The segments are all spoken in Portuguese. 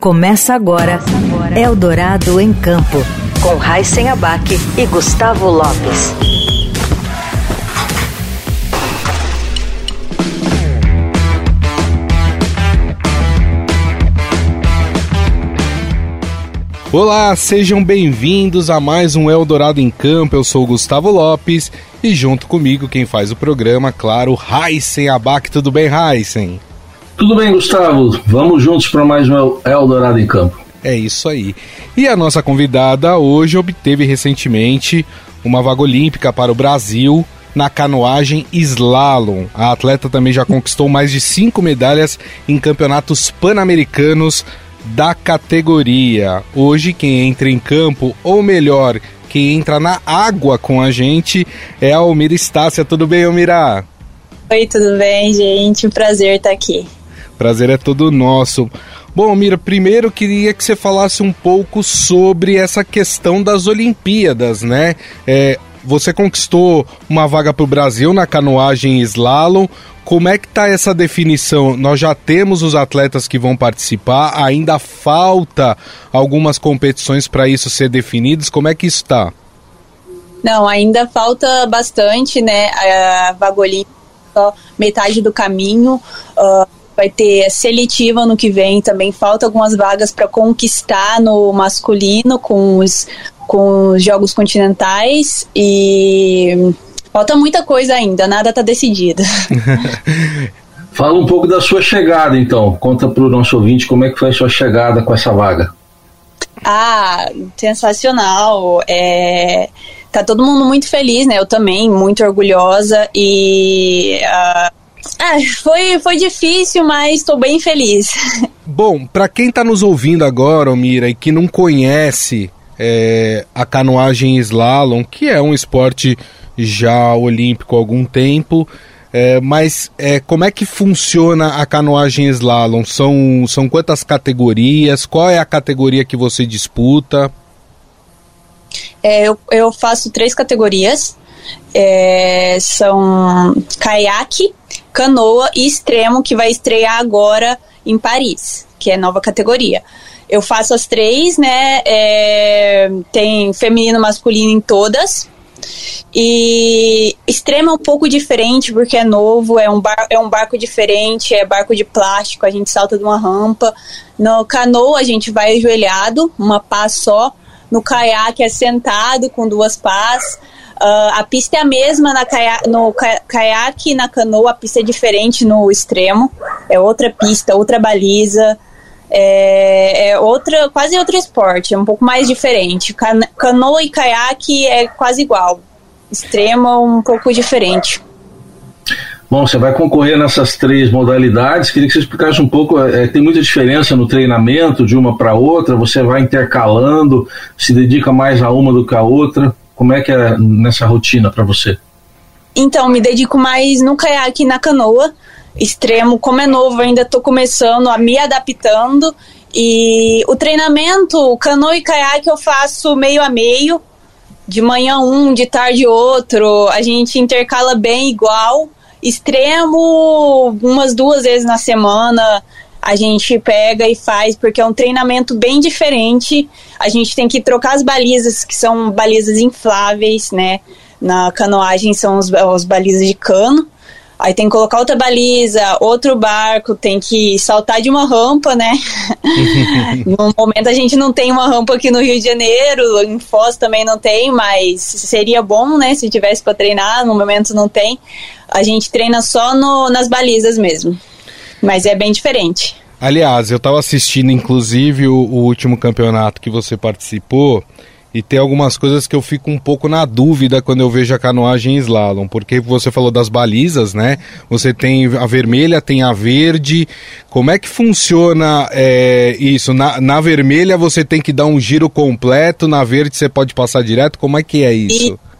Começa agora Eldorado em Campo, com Raíssen Abac e Gustavo Lopes. Olá, sejam bem-vindos a mais um Eldorado em Campo. Eu sou Gustavo Lopes e junto comigo quem faz o programa, claro, Raíssen Abac. Tudo bem, Raíssen? Tudo bem, Gustavo. Vamos juntos para mais um Eldorado em Campo. É isso aí. E a nossa convidada hoje obteve recentemente uma vaga olímpica para o Brasil na canoagem slalom. A atleta também já conquistou mais de cinco medalhas em campeonatos pan-americanos da categoria. Hoje, quem entra em campo, ou melhor, quem entra na água com a gente, é a Almira Estácia. Tudo bem, Almira? Oi, tudo bem, gente? Prazer estar aqui. Prazer é todo nosso. Bom, Mira, primeiro queria que você falasse um pouco sobre essa questão das Olimpíadas, né? É, você conquistou uma vaga para o Brasil na canoagem slalom. Como é que tá essa definição? Nós já temos os atletas que vão participar, ainda falta algumas competições para isso ser definidos. Como é que está? Não, ainda falta bastante, né? A vaga olímpica, metade do caminho. Uh, vai ter seletiva no que vem também. Falta algumas vagas para conquistar no masculino com os, com os Jogos Continentais e Falta muita coisa ainda, nada está decidido. Fala um pouco da sua chegada, então. Conta para o nosso ouvinte como é que foi a sua chegada com essa vaga. Ah, sensacional. É, tá todo mundo muito feliz, né? Eu também, muito orgulhosa e. Uh, foi, foi difícil, mas estou bem feliz. Bom, para quem está nos ouvindo agora, Mira, e que não conhece é, a canoagem slalom, que é um esporte já olímpico há algum tempo. É, mas é, como é que funciona a canoagem slalom? São, são quantas categorias? Qual é a categoria que você disputa? É, eu, eu faço três categorias. É, são caiaque, canoa e extremo, que vai estrear agora em Paris, que é nova categoria. Eu faço as três, né? É, tem feminino, masculino em todas. E extremo é um pouco diferente porque é novo, é um, bar, é um barco diferente, é barco de plástico, a gente salta de uma rampa. No canoa a gente vai ajoelhado, uma pá só. No caiaque é sentado com duas pás. Uh, a pista é a mesma na caia no caiaque e na canoa, a pista é diferente no extremo. É outra pista, outra baliza. É, é, outra, quase outro esporte, é um pouco mais diferente. Can canoa e caiaque é quase igual extrema um pouco diferente. Bom, você vai concorrer nessas três modalidades. Queria que você explicasse um pouco. É, tem muita diferença no treinamento de uma para outra. Você vai intercalando, se dedica mais a uma do que a outra. Como é que é nessa rotina para você? Então, me dedico mais no caiaque e na canoa. Extremo, como é novo, ainda estou começando a me adaptando. E o treinamento, canoa e caiaque, eu faço meio a meio de manhã um, de tarde outro, a gente intercala bem igual. Extremo, umas duas vezes na semana, a gente pega e faz, porque é um treinamento bem diferente. A gente tem que trocar as balizas, que são balizas infláveis, né? Na canoagem são os, os balizas de cano. Aí tem que colocar outra baliza, outro barco, tem que saltar de uma rampa, né? no momento a gente não tem uma rampa aqui no Rio de Janeiro, em Foz também não tem, mas seria bom, né? Se tivesse para treinar, no momento não tem. A gente treina só no, nas balizas mesmo. Mas é bem diferente. Aliás, eu estava assistindo inclusive o, o último campeonato que você participou e tem algumas coisas que eu fico um pouco na dúvida quando eu vejo a canoagem slalom, porque você falou das balizas, né? Você tem a vermelha, tem a verde. Como é que funciona é, isso? Na, na vermelha você tem que dar um giro completo, na verde você pode passar direto. Como é que é isso? E...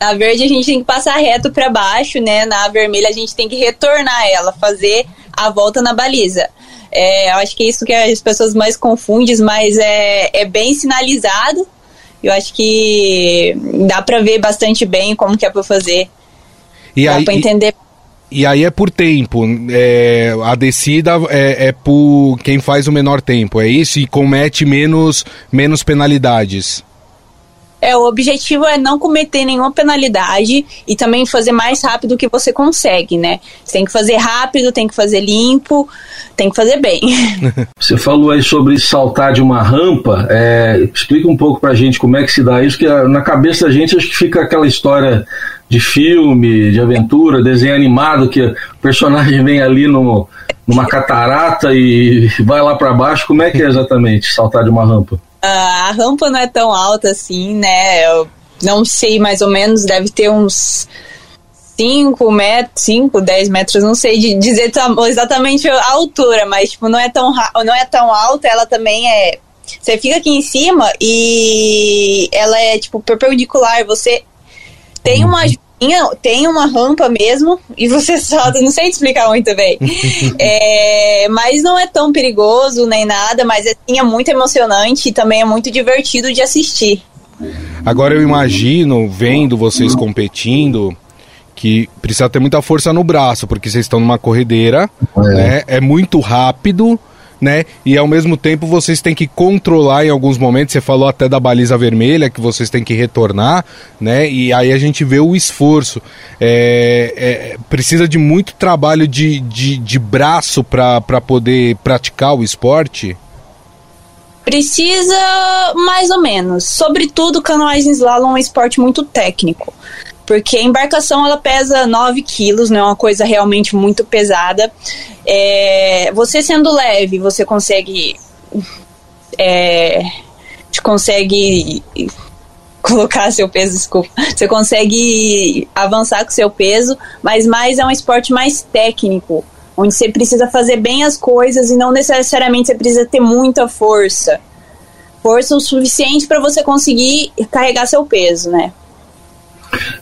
Na verde a gente tem que passar reto para baixo, né? Na vermelha a gente tem que retornar ela, fazer a volta na baliza. É, eu acho que é isso que as pessoas mais confundem, mas é, é bem sinalizado eu acho que dá para ver bastante bem como que é para fazer. E dá para entender. e aí é por tempo. É, a descida é, é, por quem faz o menor tempo, é isso? E comete menos, menos penalidades. É, o objetivo é não cometer nenhuma penalidade e também fazer mais rápido que você consegue, né? Você tem que fazer rápido, tem que fazer limpo, tem que fazer bem. Você falou aí sobre saltar de uma rampa. É, explica um pouco pra gente como é que se dá isso, que na cabeça da gente acho que fica aquela história de filme, de aventura, desenho animado, que o personagem vem ali no, numa catarata e vai lá para baixo. Como é que é exatamente saltar de uma rampa? A rampa não é tão alta assim, né? Eu não sei mais ou menos, deve ter uns 5 metros, 5, 10 metros, não sei dizer exatamente a altura, mas tipo, não é tão não é tão alta, ela também é você fica aqui em cima e ela é tipo perpendicular, você tem uma tem uma rampa mesmo e você solta, não sei te explicar muito bem. é, mas não é tão perigoso nem nada, mas assim, é muito emocionante e também é muito divertido de assistir. Agora eu imagino, vendo vocês competindo, que precisa ter muita força no braço, porque vocês estão numa corredeira, é, né? é muito rápido né? E ao mesmo tempo vocês têm que controlar em alguns momentos. Você falou até da baliza vermelha que vocês têm que retornar, né? E aí a gente vê o esforço. É, é, precisa de muito trabalho de, de, de braço para poder praticar o esporte. Precisa mais ou menos. Sobretudo, canoagem slalom é um esporte muito técnico porque a embarcação ela pesa 9 quilos, não é uma coisa realmente muito pesada. É, você sendo leve, você consegue. É, consegue colocar seu peso, desculpa. Você consegue avançar com seu peso, mas mais é um esporte mais técnico, onde você precisa fazer bem as coisas e não necessariamente você precisa ter muita força. Força o suficiente para você conseguir carregar seu peso, né?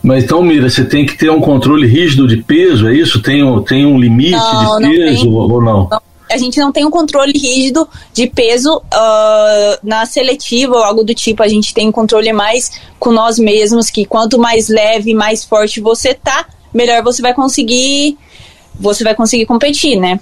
Mas então, Mira, você tem que ter um controle rígido de peso, é isso? Tem, tem um limite não, de peso tem, ou não? não? A gente não tem um controle rígido de peso uh, na seletiva ou algo do tipo. A gente tem um controle mais com nós mesmos, que quanto mais leve, mais forte você tá, melhor você vai conseguir você vai conseguir competir, né?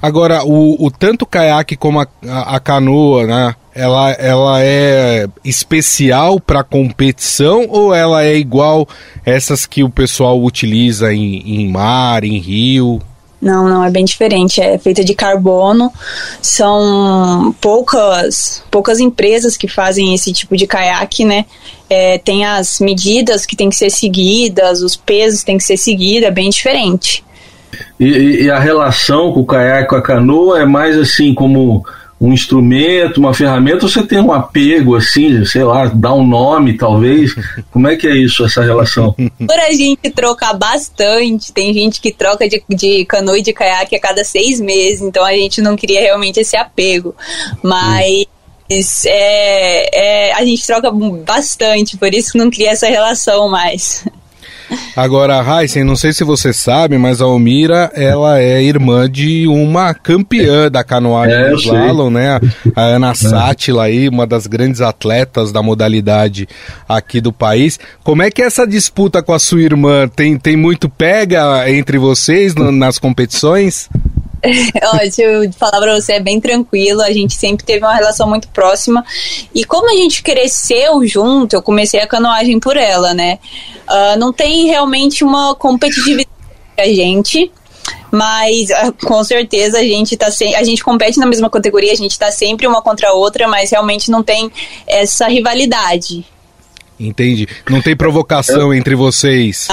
Agora, o, o tanto caiaque como a, a, a canoa, né? Ela, ela é especial para competição ou ela é igual essas que o pessoal utiliza em, em mar, em rio? Não, não, é bem diferente. É feita de carbono. São poucas, poucas empresas que fazem esse tipo de caiaque, né? É, tem as medidas que tem que ser seguidas, os pesos tem que ser seguidos, é bem diferente. E, e a relação com o caiaque com a canoa é mais assim como um instrumento, uma ferramenta, ou você tem um apego, assim, sei lá, dá um nome, talvez? Como é que é isso, essa relação? Por a gente trocar bastante, tem gente que troca de, de canoa e de caiaque a cada seis meses, então a gente não queria realmente esse apego. Mas. É, é, a gente troca bastante, por isso que não cria essa relação mais. Agora, Heisen, não sei se você sabe, mas a Almira, ela é irmã de uma campeã da canoagem é, slalom, né? A Ana é. Sátila aí, uma das grandes atletas da modalidade aqui do país. Como é que é essa disputa com a sua irmã? Tem, tem muito pega entre vocês nas competições? Ó, deixa eu falar pra você, é bem tranquilo. A gente sempre teve uma relação muito próxima. E como a gente cresceu junto, eu comecei a canoagem por ela, né? Uh, não tem realmente uma competitividade a gente. Mas uh, com certeza a gente tá sem, a gente compete na mesma categoria, a gente tá sempre uma contra a outra, mas realmente não tem essa rivalidade. Entendi. Não tem provocação entre vocês.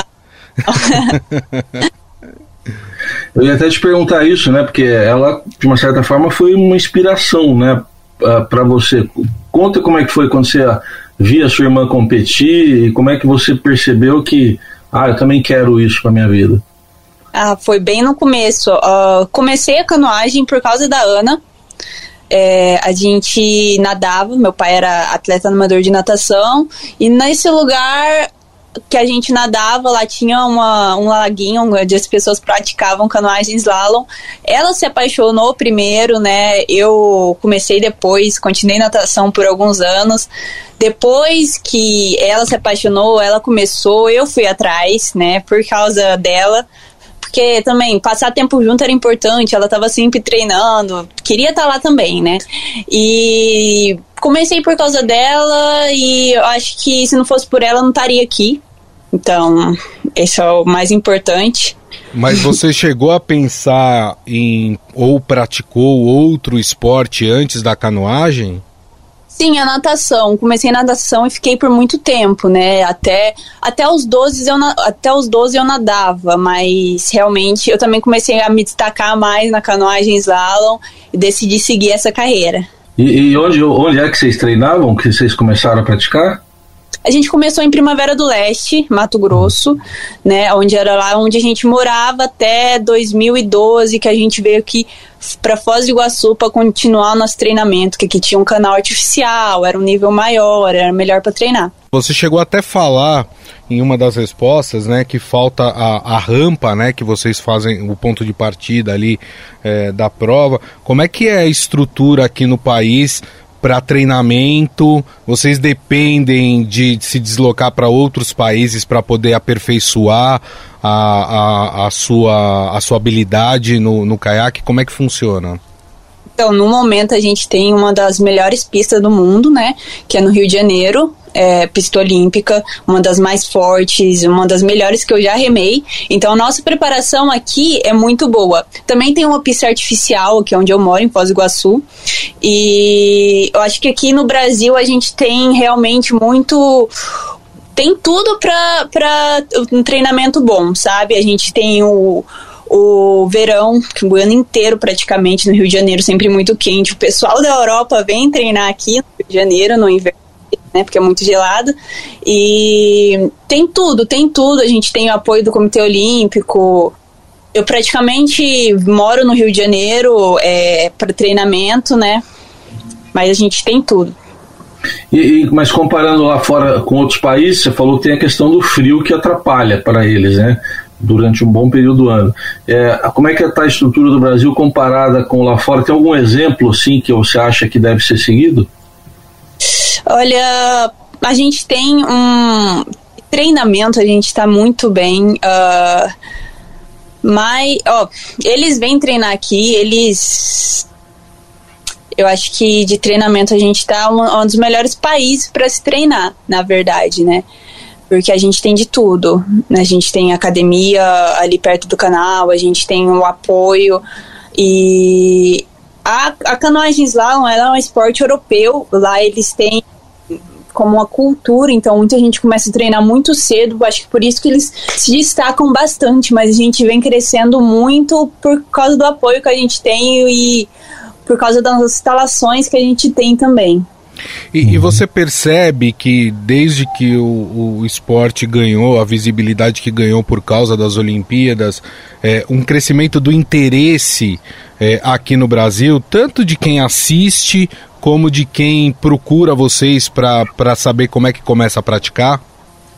Eu ia até te perguntar isso, né? Porque ela, de uma certa forma, foi uma inspiração, né? para você. Conta como é que foi quando você via sua irmã competir e como é que você percebeu que, ah, eu também quero isso para minha vida. Ah, foi bem no começo. Uh, comecei a canoagem por causa da Ana. É, a gente nadava, meu pai era atleta amador de natação, e nesse lugar que a gente nadava, lá tinha uma, um laguinho onde as pessoas praticavam canoagem slalom. Ela se apaixonou primeiro, né? Eu comecei depois, continuei natação por alguns anos. Depois que ela se apaixonou, ela começou, eu fui atrás, né? Por causa dela porque também passar tempo junto era importante, ela tava sempre treinando, queria estar tá lá também, né? E comecei por causa dela e eu acho que se não fosse por ela, eu não estaria aqui. Então, esse é o mais importante. Mas você chegou a pensar em ou praticou outro esporte antes da canoagem? Sim, a natação. Comecei natação e fiquei por muito tempo, né? Até, até, os 12 eu, até os 12 eu nadava, mas realmente eu também comecei a me destacar mais na canoagem slalom e decidi seguir essa carreira. E, e onde, onde é que vocês treinavam, que vocês começaram a praticar? A gente começou em Primavera do Leste, Mato Grosso, né, onde era lá onde a gente morava até 2012, que a gente veio aqui para Foz do Iguaçu para continuar o nosso treinamento, que aqui tinha um canal artificial, era um nível maior, era melhor para treinar. Você chegou até a falar em uma das respostas, né, que falta a, a rampa, né, que vocês fazem o ponto de partida ali é, da prova. Como é que é a estrutura aqui no país para treinamento? Vocês dependem de se deslocar para outros países para poder aperfeiçoar a, a, a, sua, a sua habilidade no, no caiaque? Como é que funciona? Então, no momento a gente tem uma das melhores pistas do mundo, né? Que é no Rio de Janeiro é, pista olímpica, uma das mais fortes, uma das melhores que eu já remei. Então, nossa preparação aqui é muito boa. Também tem uma pista artificial, aqui onde eu moro, em Foz do Iguaçu. E eu acho que aqui no Brasil a gente tem realmente muito tem tudo para um treinamento bom, sabe? A gente tem o, o verão, o ano inteiro praticamente no Rio de Janeiro, sempre muito quente. O pessoal da Europa vem treinar aqui no Rio de Janeiro no inverno né, porque é muito gelado. E tem tudo, tem tudo. A gente tem o apoio do Comitê Olímpico. Eu praticamente moro no Rio de Janeiro é, para treinamento, né? Mas a gente tem tudo. E, e, mas comparando lá fora com outros países, você falou que tem a questão do frio que atrapalha para eles, né? Durante um bom período do ano. É, como é que está a estrutura do Brasil comparada com lá fora? Tem algum exemplo, assim, que você acha que deve ser seguido? Olha, a gente tem um treinamento, a gente está muito bem. Uh, mas, ó, eles vêm treinar aqui, eles. Eu acho que de treinamento a gente está um, um dos melhores países para se treinar, na verdade, né? Porque a gente tem de tudo. Né? A gente tem academia ali perto do canal, a gente tem o apoio. E a, a canoagem slalom ela é um esporte europeu. Lá eles têm como uma cultura, então muita gente começa a treinar muito cedo, acho que por isso que eles se destacam bastante, mas a gente vem crescendo muito por causa do apoio que a gente tem e por causa das instalações que a gente tem também. E, e, você percebe que desde que o, o, esporte ganhou, a visibilidade que ganhou por causa das Olimpíadas, é, um crescimento do interesse é, aqui no Brasil, tanto de quem assiste como de quem procura vocês para saber como é que começa a praticar?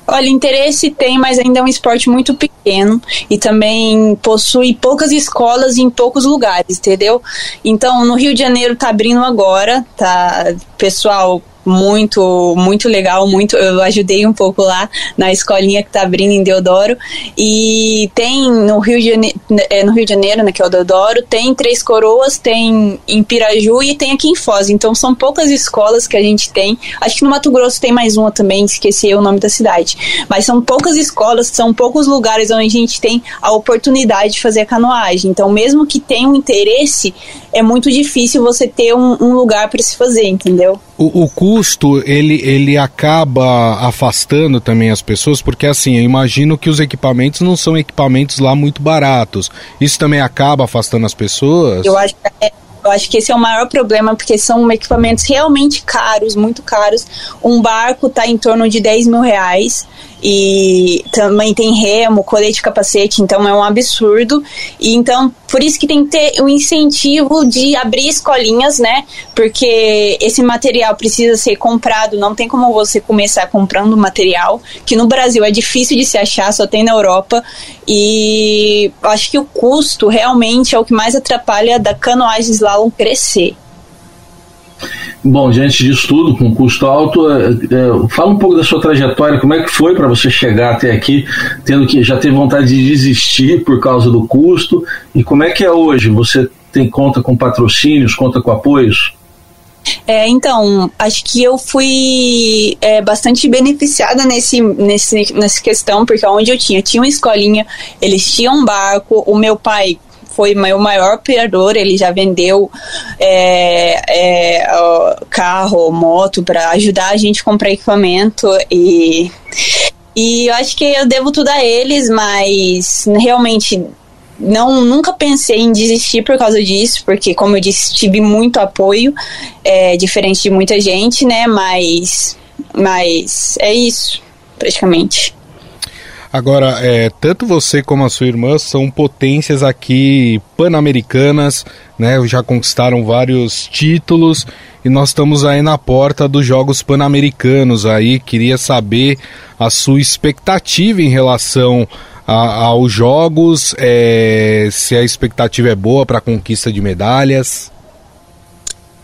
Olha, interesse tem, mas ainda é um esporte muito pequeno e também possui poucas escolas em poucos lugares, entendeu? Então, no Rio de Janeiro tá abrindo agora, tá? Pessoal muito, muito legal, muito. Eu ajudei um pouco lá na escolinha que tá abrindo em Deodoro. E tem no Rio de Janeiro, é, no Rio de Janeiro, né, que é o Deodoro, tem Três Coroas, tem em Piraju e tem aqui em Foz. Então são poucas escolas que a gente tem. Acho que no Mato Grosso tem mais uma também, esqueci o nome da cidade. Mas são poucas escolas, são poucos lugares onde a gente tem a oportunidade de fazer canoagem. Então, mesmo que tenha um interesse, é muito difícil você ter um, um lugar para se fazer, entendeu? O, o, custo ele, ele acaba afastando também as pessoas, porque assim, eu imagino que os equipamentos não são equipamentos lá muito baratos. Isso também acaba afastando as pessoas? Eu acho que é, eu acho que esse é o maior problema, porque são equipamentos realmente caros, muito caros. Um barco está em torno de 10 mil reais e também tem remo, colete capacete, então é um absurdo. E então, por isso que tem que ter o um incentivo de abrir escolinhas, né? Porque esse material precisa ser comprado, não tem como você começar comprando material, que no Brasil é difícil de se achar, só tem na Europa. E acho que o custo realmente é o que mais atrapalha da canoagem slalom crescer. Bom, diante disso tudo, com custo alto, é, é, fala um pouco da sua trajetória, como é que foi para você chegar até aqui, tendo que já teve vontade de desistir por causa do custo, e como é que é hoje? Você tem conta com patrocínios, conta com apoios? É, então, acho que eu fui é, bastante beneficiada nesse, nesse, nessa questão, porque onde eu tinha, tinha uma escolinha, eles tinham um barco, o meu pai foi meu maior operador, ele já vendeu é, é, carro, moto para ajudar a gente a comprar equipamento e e eu acho que eu devo tudo a eles, mas realmente não nunca pensei em desistir por causa disso, porque como eu disse, tive muito apoio, é, diferente de muita gente, né? Mas, mas é isso, praticamente. Agora, é, tanto você como a sua irmã são potências aqui pan-americanas, né? Já conquistaram vários títulos e nós estamos aí na porta dos Jogos Pan-Americanos aí. Queria saber a sua expectativa em relação a, aos Jogos, é, se a expectativa é boa para a conquista de medalhas.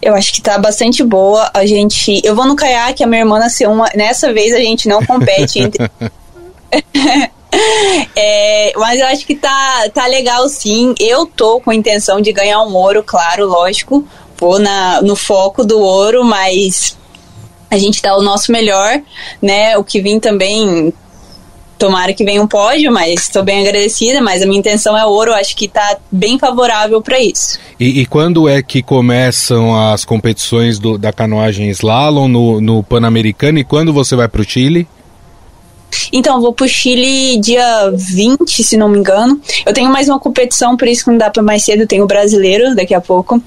Eu acho que tá bastante boa. A gente. Eu vou no caiaque, a minha irmã nasceu uma. Nessa vez a gente não compete entre. é, mas eu acho que tá, tá legal sim. Eu tô com a intenção de ganhar um ouro, claro, lógico. Vou na, no foco do ouro, mas a gente dá o nosso melhor, né? O que vim também. Tomara que venha um pódio, mas estou bem agradecida. Mas a minha intenção é ouro, acho que está bem favorável para isso. E, e, quando é que começam as competições do, da canoagem slalom no, no Pan-Americano e quando você vai para o Chile? Então, vou pro Chile dia 20, se não me engano. Eu tenho mais uma competição, por isso que não dá pra mais cedo. Eu tenho o brasileiro daqui a pouco.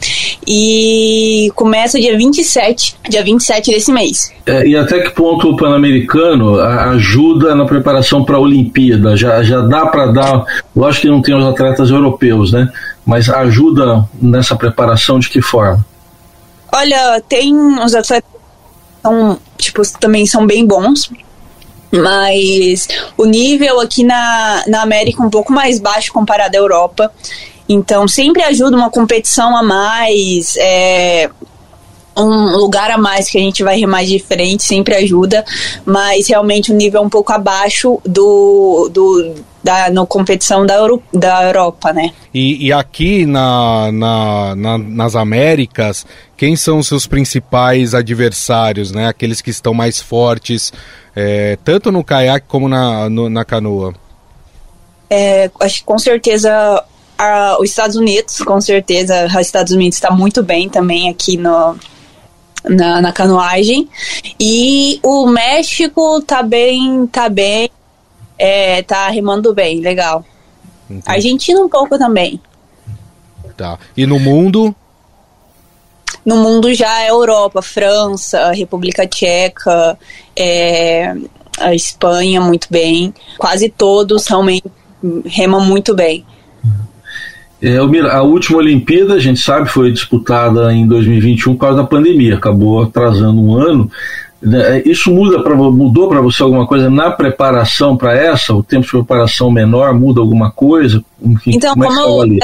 E começa dia 27, dia 27 desse mês. É, e até que ponto o Pan-Americano ajuda na preparação para a Olimpíada? Já, já dá para dar. Lógico que não tem os atletas europeus, né? Mas ajuda nessa preparação de que forma? Olha, tem os atletas que são, tipo, também são bem bons mas o nível aqui na, na América é um pouco mais baixo comparado à Europa. Então sempre ajuda uma competição a mais, é, um lugar a mais que a gente vai remar diferente, sempre ajuda, mas realmente o nível é um pouco abaixo do, do da no competição da, Euro, da Europa, né? E, e aqui na, na, na, nas Américas, quem são os seus principais adversários, né? Aqueles que estão mais fortes, é, tanto no caiaque como na, no, na canoa? É, acho que com certeza a, os Estados Unidos, com certeza, os Estados Unidos está muito bem também aqui no, na, na, canoagem. E o México tá bem, tá bem, é, tá remando bem, legal. Entendi. Argentina um pouco também. Tá. E no mundo? No mundo já é Europa, França, República Tcheca, é, a Espanha muito bem. Quase todos realmente remam muito bem. É, a última Olimpíada, a gente sabe, foi disputada em 2021 por causa da pandemia, acabou atrasando um ano. Né, isso muda pra, mudou para você alguma coisa na preparação para essa? O tempo de preparação menor muda alguma coisa? Enfim, então, como, é como eu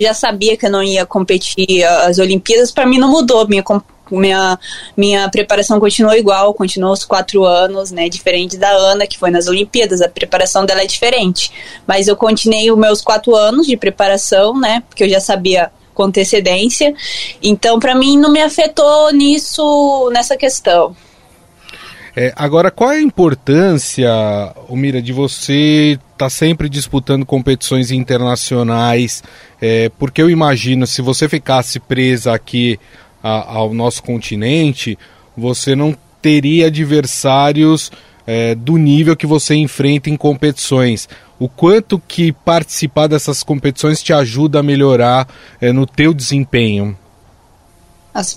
já sabia que eu não ia competir as Olimpíadas, para mim não mudou. Minha, minha, minha preparação continuou igual, continuou os quatro anos, né? Diferente da Ana, que foi nas Olimpíadas, a preparação dela é diferente. Mas eu continuei os meus quatro anos de preparação, né? Porque eu já sabia com antecedência. Então, para mim, não me afetou nisso, nessa questão. É, agora, qual é a importância, Mira, de você estar tá sempre disputando competições internacionais? É, porque eu imagino, se você ficasse presa aqui a, ao nosso continente, você não teria adversários é, do nível que você enfrenta em competições. O quanto que participar dessas competições te ajuda a melhorar é, no teu desempenho?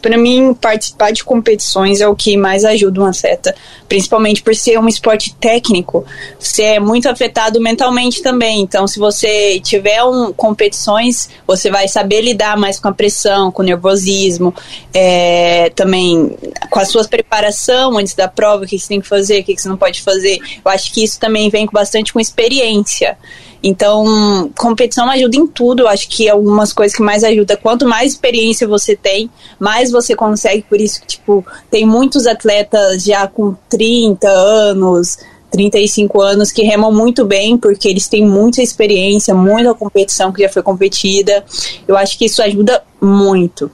Para mim, participar de competições é o que mais ajuda um atleta, principalmente por ser um esporte técnico. Você é muito afetado mentalmente também. Então, se você tiver um, competições, você vai saber lidar mais com a pressão, com o nervosismo, é, também com a sua preparação antes da prova, o que você tem que fazer, o que você não pode fazer. Eu acho que isso também vem com bastante com experiência. Então, competição ajuda em tudo. Eu acho que algumas coisas que mais ajuda. Quanto mais experiência você tem, mais você consegue. Por isso que, tipo, tem muitos atletas já com 30 anos, 35 anos que remam muito bem, porque eles têm muita experiência, muita competição que já foi competida. Eu acho que isso ajuda muito.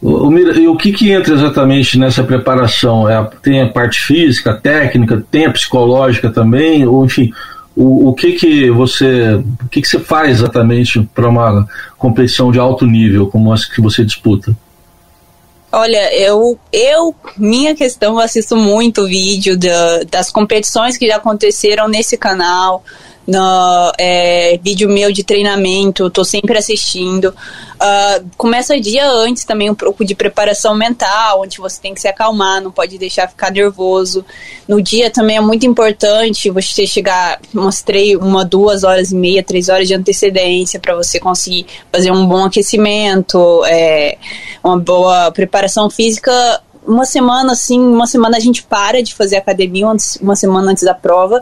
O, e o que, que entra exatamente nessa preparação? É, tem a parte física, técnica, tem a psicológica também, ou enfim, o, o que que você o que que você faz exatamente para uma competição de alto nível como essa que você disputa? Olha, eu, eu, minha questão, eu assisto muito vídeo da, das competições que já aconteceram nesse canal, no é, vídeo meu de treinamento, tô sempre assistindo. Uh, começa dia antes também um pouco de preparação mental, onde você tem que se acalmar, não pode deixar ficar nervoso. No dia também é muito importante você chegar umas três, uma, duas horas e meia, três horas de antecedência para você conseguir fazer um bom aquecimento, é, uma boa preparação física uma semana assim, uma semana a gente para de fazer academia, uma semana antes da prova,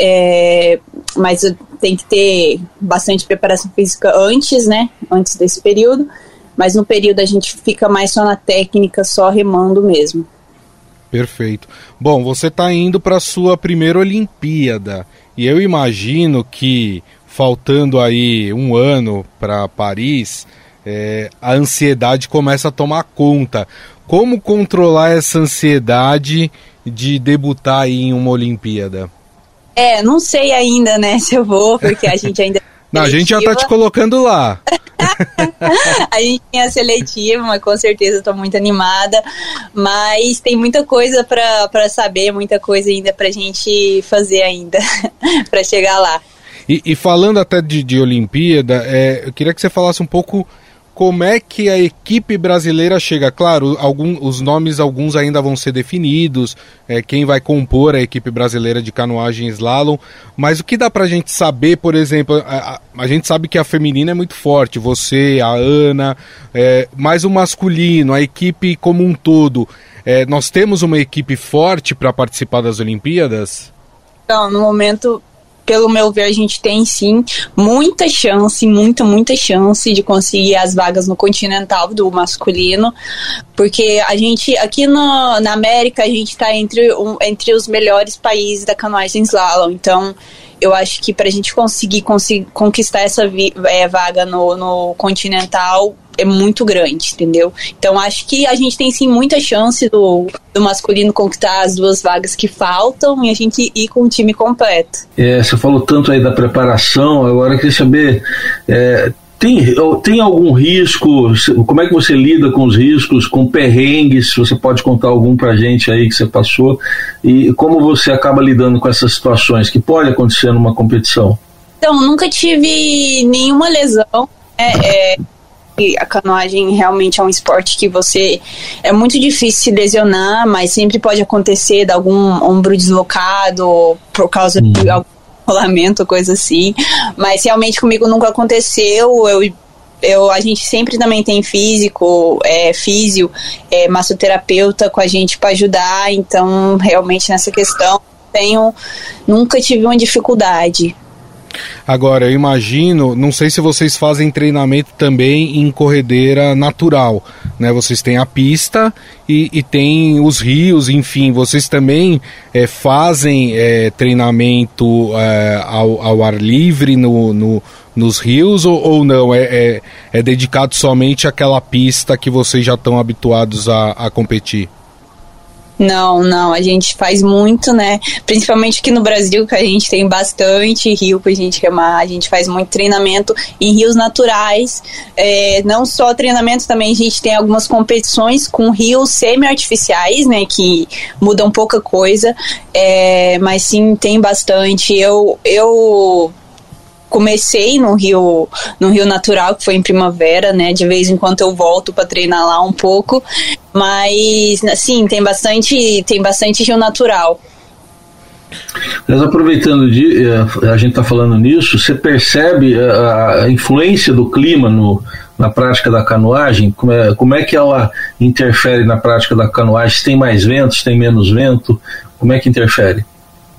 é, mas tem que ter bastante preparação física antes, né? Antes desse período. Mas no período a gente fica mais só na técnica, só remando mesmo. Perfeito. Bom, você está indo para a sua primeira Olimpíada e eu imagino que faltando aí um ano para Paris, é, a ansiedade começa a tomar conta. Como controlar essa ansiedade de debutar em uma Olimpíada? É, não sei ainda, né, se eu vou, porque a gente ainda. não, a gente já tá te colocando lá. a gente tinha seletiva, mas com certeza estou muito animada. Mas tem muita coisa para saber, muita coisa ainda para a gente fazer ainda, para chegar lá. E, e, falando até de, de Olimpíada, é, eu queria que você falasse um pouco como é que a equipe brasileira chega? Claro, algum, os nomes, alguns ainda vão ser definidos, é, quem vai compor a equipe brasileira de canoagem slalom, mas o que dá pra gente saber, por exemplo, a, a, a gente sabe que a feminina é muito forte, você, a Ana, é, mas o masculino, a equipe como um todo, é, nós temos uma equipe forte para participar das Olimpíadas? Então, no momento pelo meu ver, a gente tem sim muita chance, muita, muita chance de conseguir as vagas no continental do masculino, porque a gente, aqui no, na América, a gente está entre, um, entre os melhores países da canoagem slalom, então eu acho que para a gente conseguir, conseguir conquistar essa vi, é, vaga no, no continental, é muito grande, entendeu? Então acho que a gente tem sim muita chance do, do masculino conquistar as duas vagas que faltam e a gente ir com o time completo. É, você falou tanto aí da preparação, agora eu queria saber. É, tem, tem algum risco? Como é que você lida com os riscos, com perrengues? Você pode contar algum pra gente aí que você passou? E como você acaba lidando com essas situações que pode acontecer numa competição? Então, nunca tive nenhuma lesão. Né? É, a canoagem realmente é um esporte que você é muito difícil se lesionar, mas sempre pode acontecer de algum ombro deslocado por causa de uhum. algum rolamento, coisa assim. Mas realmente comigo nunca aconteceu. Eu eu, a gente sempre também tem físico, é, físio, é, massoterapeuta com a gente para ajudar, então realmente nessa questão tenho, nunca tive uma dificuldade. Agora, eu imagino, não sei se vocês fazem treinamento também em corredeira natural, né? Vocês têm a pista e, e tem os rios, enfim, vocês também é, fazem é, treinamento é, ao, ao, ar livre no, no nos rios ou, ou não? É, é, é, dedicado somente àquela pista que vocês já estão habituados a, a competir? Não, não, a gente faz muito, né? Principalmente aqui no Brasil, que a gente tem bastante rio pra gente remar, a gente faz muito treinamento em rios naturais. É, não só treinamento, também a gente tem algumas competições com rios semi-artificiais, né? Que mudam pouca coisa, é, mas sim tem bastante. Eu, eu comecei no Rio, no Rio Natural, que foi em primavera, né? De vez em quando eu volto para treinar lá um pouco, mas assim, tem bastante, tem bastante Rio Natural. Mas aproveitando de eh, a gente está falando nisso, você percebe eh, a, a, influência do clima no, na prática da canoagem? Como é, como é que ela interfere na prática da canoagem? Se tem mais vento, se tem menos vento? Como é que interfere?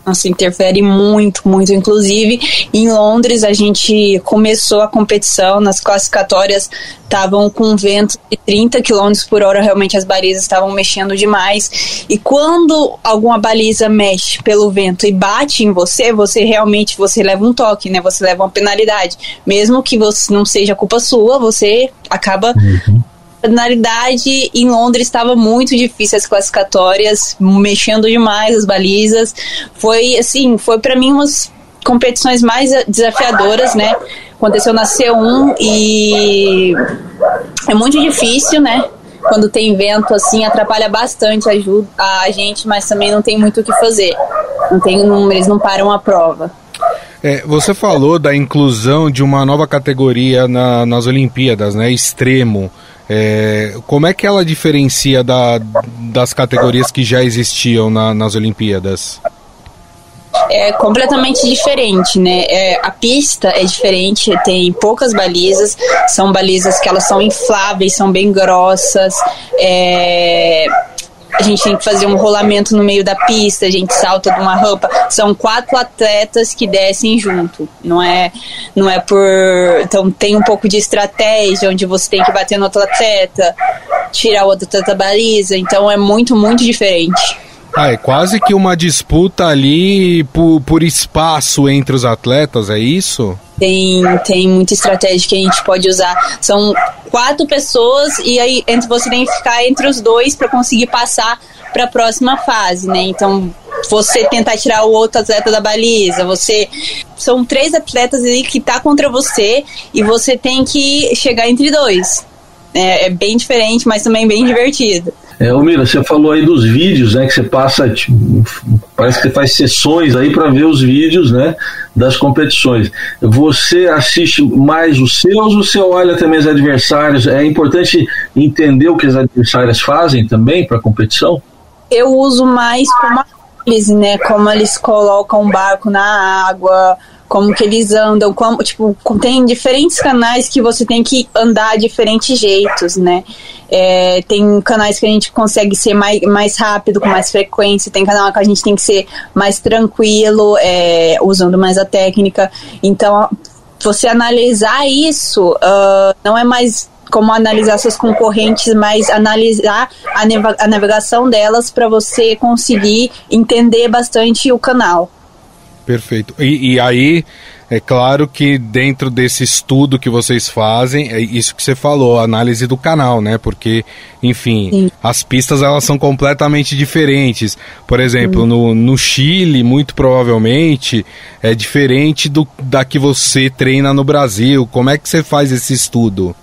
Nossa, interfere muito, muito. Inclusive, em Londres, a gente começou a competição nas classificatórias, estavam com vento de 30 km por hora, realmente as balizas estavam mexendo demais. E quando alguma baliza mexe pelo vento e bate em você, você realmente você leva um toque, né? Você leva uma penalidade. Mesmo que você não seja culpa sua, você acaba uhum penalidade em Londres estava muito difícil as classificatórias, mexendo demais as balizas. Foi assim, foi para mim umas competições mais desafiadoras, né? Aconteceu na C1 e é muito difícil, né? Quando tem vento assim, atrapalha bastante ajuda a gente, mas também não tem muito o que fazer. Não tem, eles não param a prova. É, você falou da inclusão de uma nova categoria na, nas Olimpíadas, né? Extremo. É, como é que ela diferencia da, das categorias que já existiam na, nas Olimpíadas? é completamente diferente, né? É, a pista é diferente, tem poucas balizas, são balizas que elas são infláveis, são bem grossas. É, a gente tem que fazer um rolamento no meio da pista, a gente salta de uma rampa. São quatro atletas que descem junto. Não é, não é por. Então tem um pouco de estratégia, onde você tem que bater no outro atleta, tirar o outro atleta da baliza. Então é muito, muito diferente. Ah, é quase que uma disputa ali por, por espaço entre os atletas, é isso? Tem, tem muita estratégia que a gente pode usar. São quatro pessoas e aí você tem que ficar entre os dois para conseguir passar para a próxima fase, né? Então você tentar tirar o outro atleta da baliza, você são três atletas ali que tá contra você e você tem que chegar entre dois. É, é bem diferente, mas também bem divertido. É, você falou aí dos vídeos, né? Que você passa, tipo, parece que você faz sessões aí para ver os vídeos, né? Das competições. Você assiste mais os seus ou você olha também os adversários? É importante entender o que os adversários fazem também para a competição? Eu uso mais como análise, né? Como eles colocam o barco na água, como que eles andam, como, tipo, tem diferentes canais que você tem que andar de diferentes jeitos, né? É, tem canais que a gente consegue ser mais, mais rápido, com mais frequência, tem canal que a gente tem que ser mais tranquilo, é, usando mais a técnica. Então, você analisar isso uh, não é mais como analisar suas concorrentes, mas analisar a, a navegação delas para você conseguir entender bastante o canal. Perfeito. E, e, aí, é claro que dentro desse estudo que vocês fazem, é isso que você falou, a análise do canal, né? Porque, enfim, Sim. as pistas elas são completamente diferentes. Por exemplo, no, no Chile, muito provavelmente, é diferente do da que você treina no Brasil. Como é que você faz esse estudo?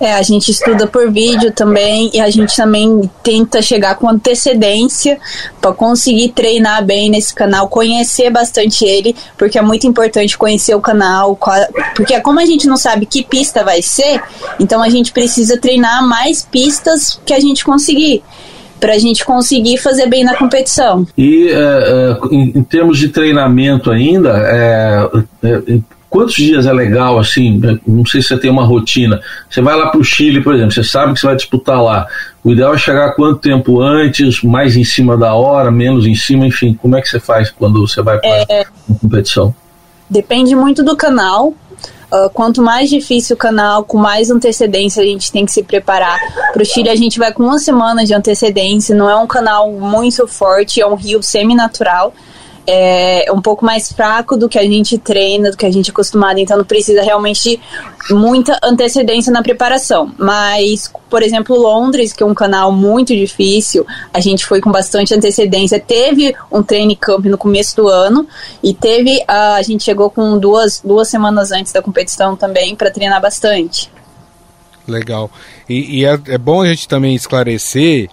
É, a gente estuda por vídeo também e a gente também tenta chegar com antecedência para conseguir treinar bem nesse canal, conhecer bastante ele, porque é muito importante conhecer o canal, porque como a gente não sabe que pista vai ser, então a gente precisa treinar mais pistas que a gente conseguir para a gente conseguir fazer bem na competição. E é, é, em, em, termos de treinamento ainda, é, é quantos dias é legal assim? Não sei se você tem uma rotina. Você vai lá para o Chile, por exemplo, você sabe que você vai disputar lá. O ideal é chegar quanto tempo antes, mais em cima da hora, menos em cima, enfim. Como é que você faz quando você vai para é, uma competição? Depende muito do canal. Uh, quanto mais difícil o canal, com mais antecedência a gente tem que se preparar. Para o Chile a gente vai com uma semana de antecedência. Não é um canal muito forte, é um rio semi-natural é um pouco mais fraco do que a gente treina, do que a gente é acostumado, então não precisa realmente muita antecedência na preparação. Mas, por exemplo, Londres, que é um canal muito difícil, a gente foi com bastante antecedência. Teve um training camp no começo do ano e teve a, a gente chegou com duas, duas semanas antes da competição também para treinar bastante. Legal. E, e é, é bom a gente também esclarecer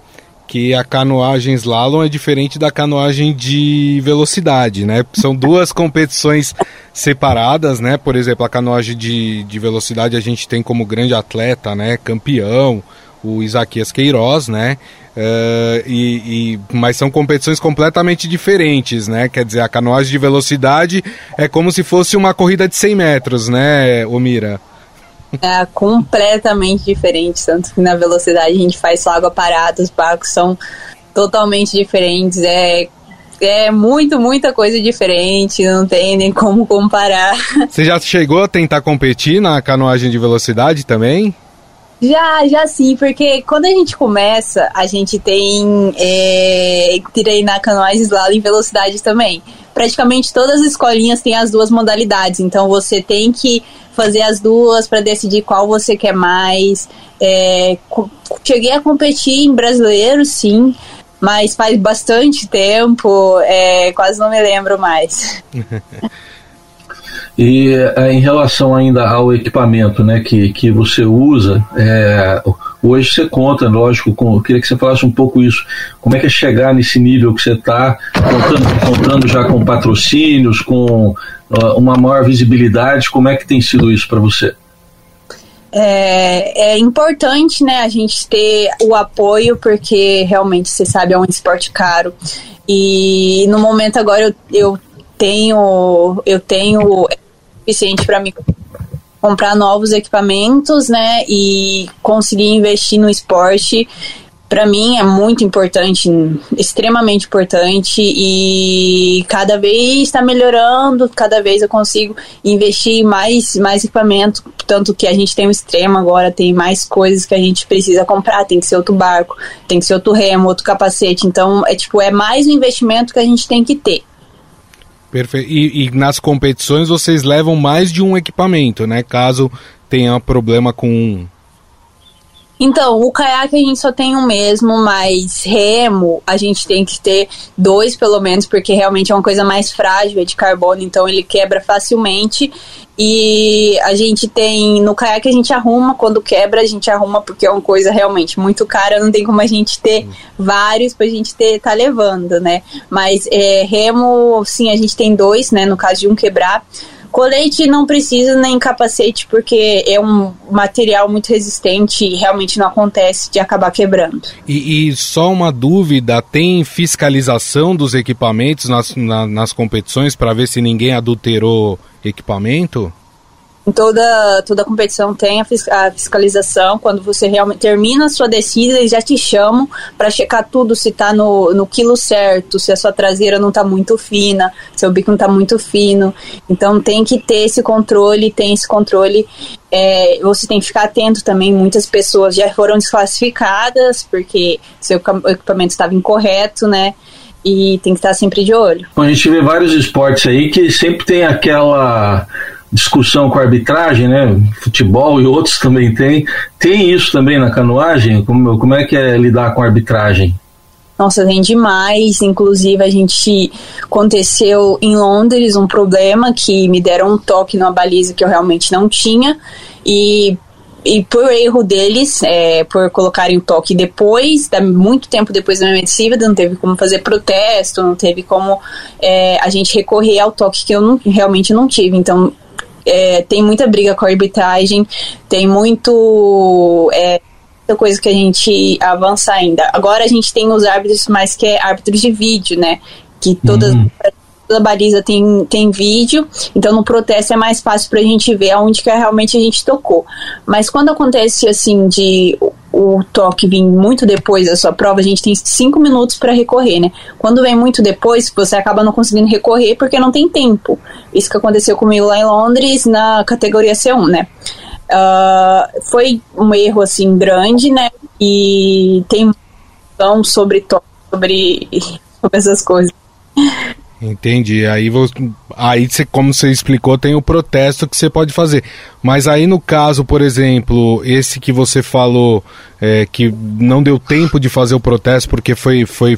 que a canoagem slalom é diferente da canoagem de velocidade, né? São duas competições separadas, né? Por exemplo, a canoagem de, de velocidade a gente tem como grande atleta, né? Campeão, o Isaquias Queiroz, né? Uh, e, e, mas são competições completamente diferentes, né? Quer dizer, a canoagem de velocidade é como se fosse uma corrida de 100 metros, né, Omira? É completamente diferente, tanto que na velocidade a gente faz só água parada, os barcos são totalmente diferentes, é é muito, muita coisa diferente, não tem nem como comparar. Você já chegou a tentar competir na canoagem de velocidade também? Já, já sim, porque quando a gente começa, a gente tem é, treinar canoagem slalom em velocidade também. Praticamente todas as escolinhas têm as duas modalidades, então você tem que fazer as duas para decidir qual você quer mais. É, cheguei a competir em brasileiro, sim, mas faz bastante tempo, é, quase não me lembro mais. E é, em relação ainda ao equipamento né, que, que você usa, é, hoje você conta, lógico, com, eu queria que você falasse um pouco isso. Como é que é chegar nesse nível que você está, contando, contando já com patrocínios, com uh, uma maior visibilidade, como é que tem sido isso para você? É, é, importante, né, a gente ter o apoio, porque realmente, você sabe, é um esporte caro. E no momento agora eu, eu tenho eu tenho suficiente para me comprar novos equipamentos, né, e conseguir investir no esporte. Para mim é muito importante, extremamente importante e cada vez está melhorando, cada vez eu consigo investir mais mais equipamento, tanto que a gente tem o extremo agora, tem mais coisas que a gente precisa comprar, tem que ser outro barco, tem que ser outro remo, outro capacete, então é tipo é mais um investimento que a gente tem que ter. Perfeito. E, e, nas competições vocês levam mais de um equipamento, né? Caso tenha problema com um. Então, o caiaque a gente só tem um mesmo, mas remo a gente tem que ter dois pelo menos, porque realmente é uma coisa mais frágil, é de carbono, então ele quebra facilmente. E a gente tem, no caiaque a gente arruma, quando quebra a gente arruma, porque é uma coisa realmente muito cara, não tem como a gente ter vários pra gente ter, tá levando, né? Mas é, remo, sim, a gente tem dois, né? No caso de um quebrar. Colete não precisa nem capacete, porque é um material muito resistente e realmente não acontece de acabar quebrando. E, e só uma dúvida: tem fiscalização dos equipamentos nas, na, nas competições para ver se ninguém adulterou equipamento? Toda, toda competição tem a, fiscalização. Quando você realmente termina a sua descida, eles já te chamam para checar tudo, se está no, no quilo certo, se a sua traseira não está muito fina, seu bico não está muito fino. Então tem que ter esse controle, tem esse controle. É, você tem que ficar atento também. Muitas pessoas já foram desclassificadas porque seu equipamento estava incorreto, né? E tem que estar sempre de olho. a gente vê vários esportes aí que sempre tem aquela discussão com a arbitragem, né? Futebol e outros também tem. Tem isso também na canoagem? Como, como é que é lidar com a arbitragem? Nossa, tem demais. Inclusive, a gente aconteceu em Londres um problema que me deram um toque numa baliza que eu realmente não tinha. E, e por erro deles, é, por colocarem o toque depois, muito tempo depois da minha medicina, não teve como fazer protesto, não teve como é, a gente recorrer ao toque que eu não, realmente não tive. Então, é, tem muita briga com a arbitragem, tem muito. É, muita coisa que a gente avança ainda. Agora a gente tem os árbitros, mas que é árbitros de vídeo, né? Que todas. Uhum. Toda baliza tem, tem vídeo, então no protesto é mais fácil pra gente ver aonde que realmente a gente tocou. Mas quando acontece assim de o toque vir muito depois da sua prova, a gente tem cinco minutos para recorrer, né? Quando vem muito depois, você acaba não conseguindo recorrer porque não tem tempo. Isso que aconteceu comigo lá em Londres, na categoria C1, né? Uh, foi um erro, assim, grande, né? E tem sobre toque, sobre, sobre essas coisas. Entendi. Aí, aí você, como você explicou, tem o protesto que você pode fazer. Mas aí no caso, por exemplo, esse que você falou é, que não deu tempo de fazer o protesto porque foi, foi,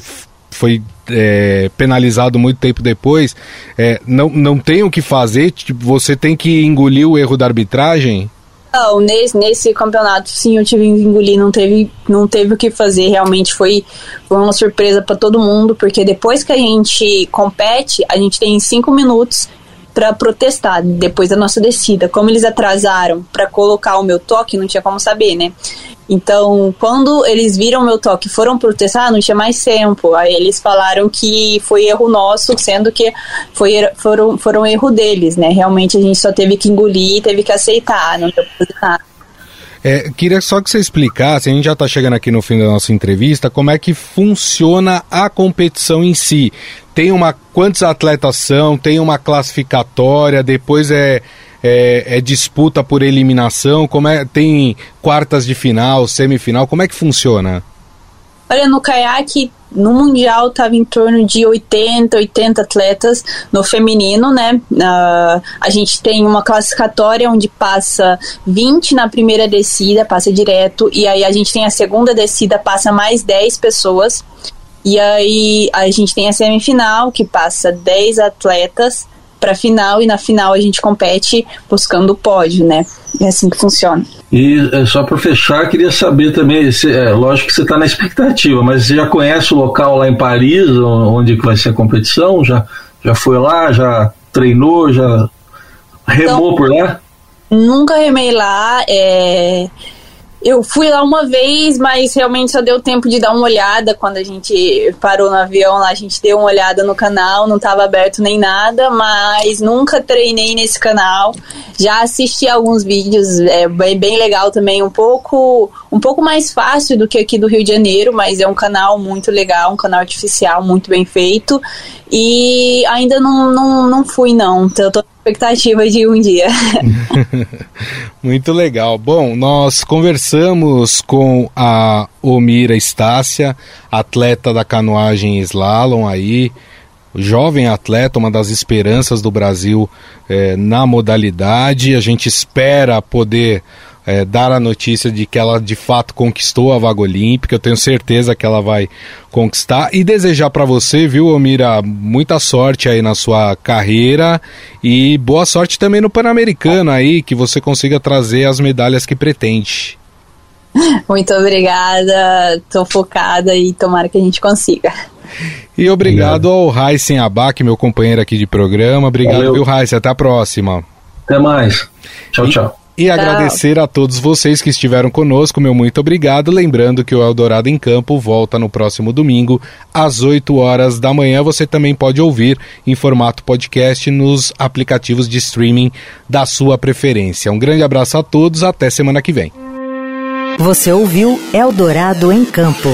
foi é, penalizado muito tempo depois, é, não, não tem o que fazer? Tipo, você tem que engolir o erro da arbitragem? Não, nesse, nesse campeonato sim eu tive que engolir, não teve, não teve o que fazer, realmente foi, foi uma surpresa para todo mundo, porque depois que a gente compete, a gente tem cinco minutos para protestar depois da nossa descida. Como eles atrasaram para colocar o meu toque, não tinha como saber, né? Então, quando eles viram meu toque foram protestar, não tinha mais tempo. Aí eles falaram que foi erro nosso, sendo que foi, foram, foram erro deles, né? Realmente a gente só teve que engolir, teve que aceitar, não deu pra nada. É, queria só que você explicasse, a gente já está chegando aqui no fim da nossa entrevista, como é que funciona a competição em si. Tem uma. Quantos atletas são? Tem uma classificatória, depois é, é, é, disputa por eliminação? Como é, tem quartas de final, semifinal? Como é que funciona? Olha, no caiaque, no Mundial, estava em torno de 80, 80 atletas no feminino, né? Uh, a gente tem uma classificatória onde passa 20 na primeira descida, passa direto, e aí a gente tem a segunda descida, passa mais 10 pessoas. E aí a gente tem a semifinal, que passa 10 atletas para final, e na final a gente compete buscando o pódio, né? É assim que funciona. E é, só para fechar, queria saber também, se, é, lógico que você está na expectativa, mas você já conhece o local lá em Paris, onde vai ser a competição? Já, já foi lá, já treinou, já remou então, por lá? Nunca remei lá, é, eu fui lá uma vez, mas realmente só deu tempo de dar uma olhada quando a gente parou no avião lá, a gente deu uma olhada no canal, não estava aberto nem nada, mas nunca treinei nesse canal. Já assisti alguns vídeos, é bem legal também, um pouco um pouco mais fácil do que aqui do Rio de Janeiro, mas é um canal muito legal, um canal artificial muito bem feito. E ainda não, não, não fui não, então eu tô expectativa de um dia. Muito legal. Bom, nós conversamos com a Omira Estácia, atleta da canoagem slalom aí, jovem atleta, uma das esperanças do Brasil eh, na modalidade. A gente espera poder é, dar a notícia de que ela de fato conquistou a vaga olímpica. Eu tenho certeza que ela vai conquistar. E desejar para você, viu, Omira, muita sorte aí na sua carreira e boa sorte também no Pan-Americano aí, que você consiga trazer as medalhas que pretende. Muito obrigada, tô focada e tomara que a gente consiga. E obrigado, obrigado. ao Raíssen Abac, meu companheiro aqui de programa. Obrigado, Valeu. viu, Raíssen? Até a próxima. Até mais. Tchau, e... tchau. E agradecer a todos vocês que estiveram conosco, meu muito obrigado. Lembrando que o Eldorado em Campo volta no próximo domingo, às 8 horas da manhã. Você também pode ouvir em formato podcast nos aplicativos de streaming da sua preferência. Um grande abraço a todos, até semana que vem. Você ouviu Eldorado em Campo.